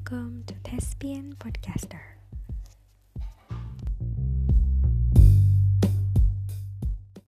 welcome to Thespian Podcaster.